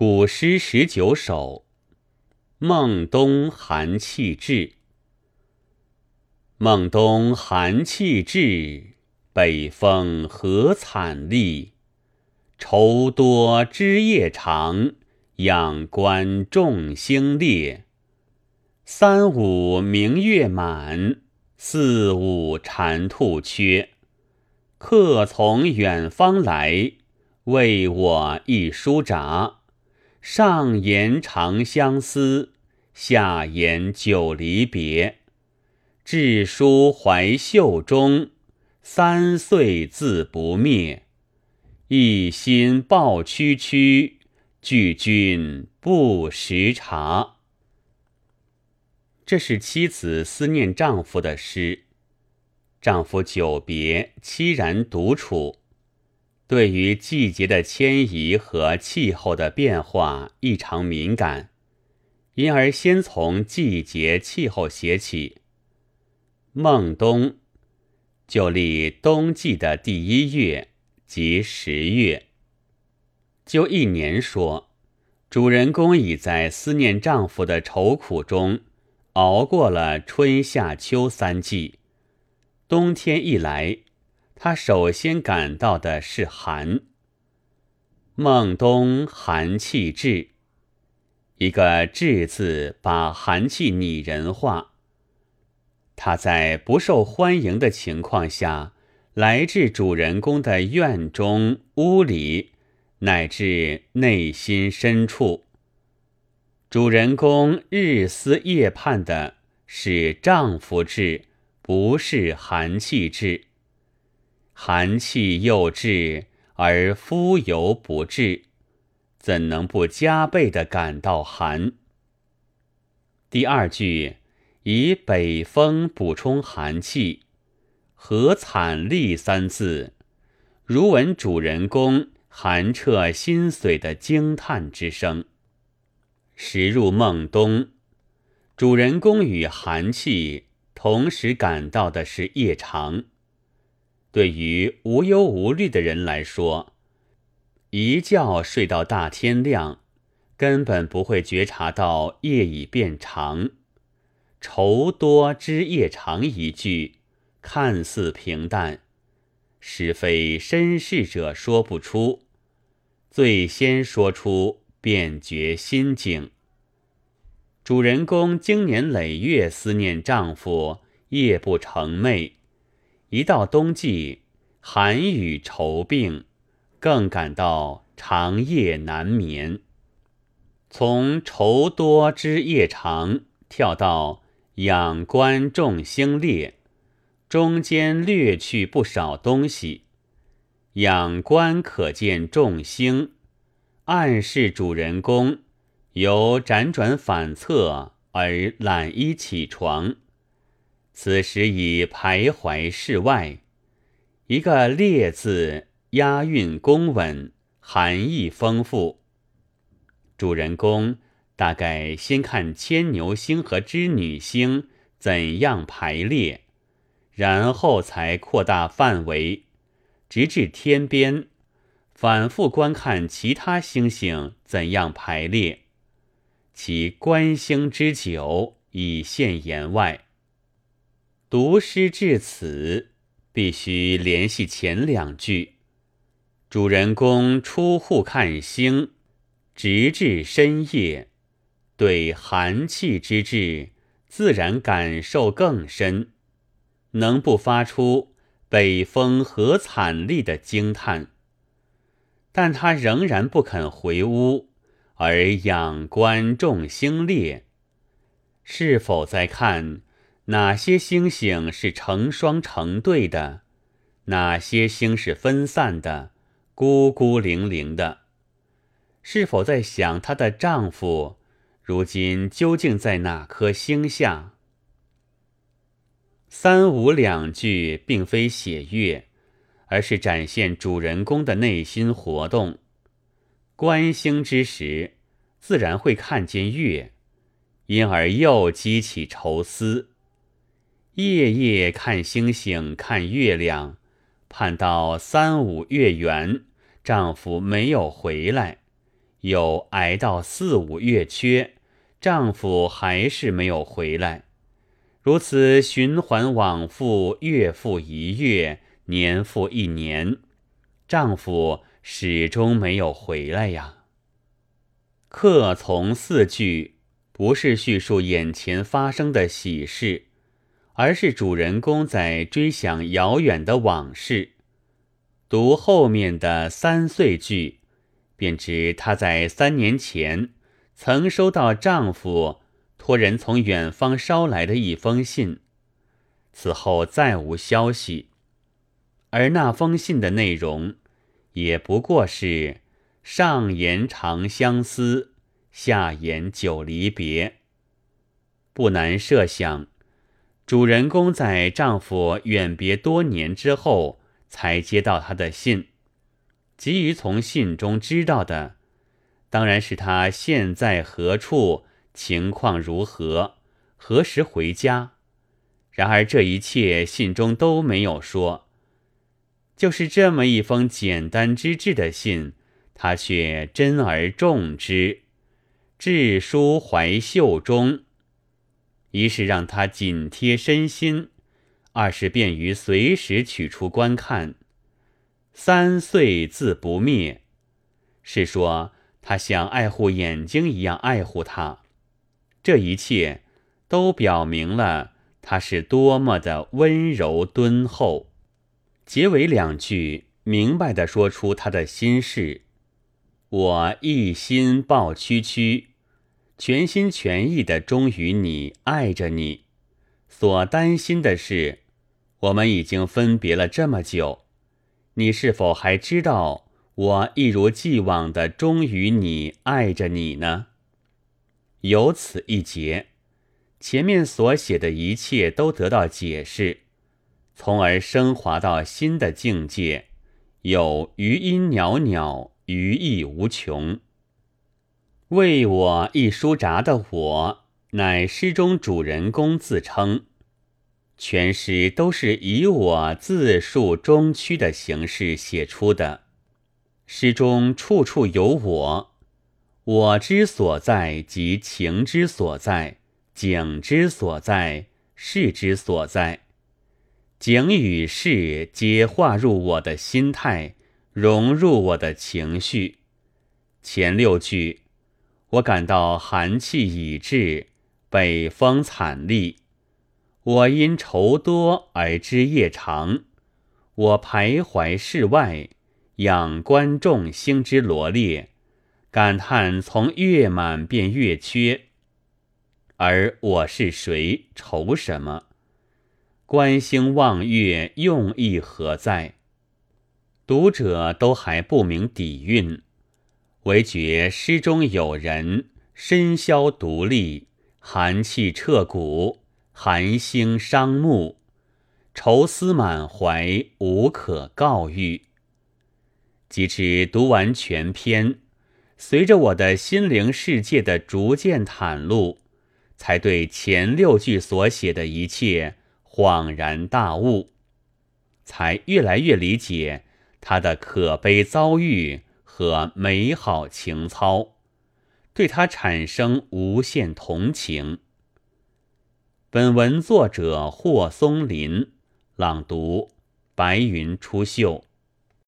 古诗十九首。孟冬寒气至。孟冬寒气至，北风何惨厉。愁多枝叶长，仰观众星列。三五明月满，四五蟾兔缺。客从远方来，为我一书札。上言长相思，下言久离别。置书怀袖中，三岁自不灭。一心抱区区，拒君不识察。这是妻子思念丈夫的诗。丈夫久别，凄然独处，对于季节的迁移和气候的变化异常敏感，因而先从季节气候写起。孟冬，就立冬季的第一月，即十月。就一年说，主人公已在思念丈夫的愁苦中。熬过了春夏秋三季，冬天一来，他首先感到的是寒。孟冬寒气至，一个“至”字把寒气拟人化。他在不受欢迎的情况下，来至主人公的院中、屋里，乃至内心深处。主人公日思夜盼的是丈夫至，不是寒气至。寒气又至，而夫犹不至，怎能不加倍的感到寒？第二句以北风补充寒气，何惨厉三字，如闻主人公寒彻心髓的惊叹之声。时入梦冬，主人公与寒气同时感到的是夜长。对于无忧无虑的人来说，一觉睡到大天亮，根本不会觉察到夜已变长。愁多知夜长一句，看似平淡，实非身世者说不出。最先说出。便觉心境。主人公经年累月思念丈夫，夜不成寐。一到冬季，寒雨愁病，更感到长夜难眠。从愁多知夜长跳到仰观众星列，中间略去不少东西。仰观可见众星。暗示主人公由辗转反侧而懒衣起床，此时已徘徊室外。一个“烈”字押韵工稳，含义丰富。主人公大概先看牵牛星和织女星怎样排列，然后才扩大范围，直至天边。反复观看其他星星怎样排列，其观星之久已现言外。读诗至此，必须联系前两句：主人公出户看星，直至深夜，对寒气之至，自然感受更深，能不发出“北风何惨厉”的惊叹。但他仍然不肯回屋，而仰观众星列。是否在看哪些星星是成双成对的，哪些星是分散的、孤孤零零的？是否在想她的丈夫如今究竟在哪颗星下？三五两句并非写月。而是展现主人公的内心活动。观星之时，自然会看见月，因而又激起愁思。夜夜看星星，看月亮，盼到三五月圆，丈夫没有回来，又挨到四五月缺，丈夫还是没有回来，如此循环往复，月复一月，年复一年，丈夫始终没有回来呀。客从四句不是叙述眼前发生的喜事，而是主人公在追想遥远的往事。读后面的三岁句。便知她在三年前曾收到丈夫托人从远方捎来的一封信，此后再无消息。而那封信的内容，也不过是上言长相思，下言久离别。不难设想，主人公在丈夫远别多年之后，才接到他的信。急于从信中知道的，当然是他现在何处，情况如何，何时回家。然而这一切信中都没有说。就是这么一封简单之至的信，他却珍而重之，置书怀袖中。一是让他紧贴身心，二是便于随时取出观看。三岁自不灭，是说他像爱护眼睛一样爱护他。这一切都表明了他是多么的温柔敦厚。结尾两句明白的说出他的心事：我一心抱区区，全心全意的忠于你，爱着你。所担心的是，我们已经分别了这么久。你是否还知道我一如既往的忠于你，爱着你呢？由此一节，前面所写的一切都得到解释，从而升华到新的境界，有余音袅袅，余意无穷。为我一书札的我，乃诗中主人公自称。全诗都是以我自述中区的形式写出的，诗中处处有我，我之所在即情之所在，景之所在，事之所在，景与事皆化入我的心态，融入我的情绪。前六句，我感到寒气已至，北风惨厉。我因愁多而知夜长，我徘徊室外，仰观众星之罗列，感叹从月满变月缺。而我是谁？愁什么？观星望月，用意何在？读者都还不明底蕴，唯觉诗中有人身消独立，寒气彻骨。寒星伤目，愁思满怀，无可告喻。即使读完全篇，随着我的心灵世界的逐渐袒露，才对前六句所写的一切恍然大悟，才越来越理解他的可悲遭遇和美好情操，对他产生无限同情。本文作者霍松林，朗读：白云出岫。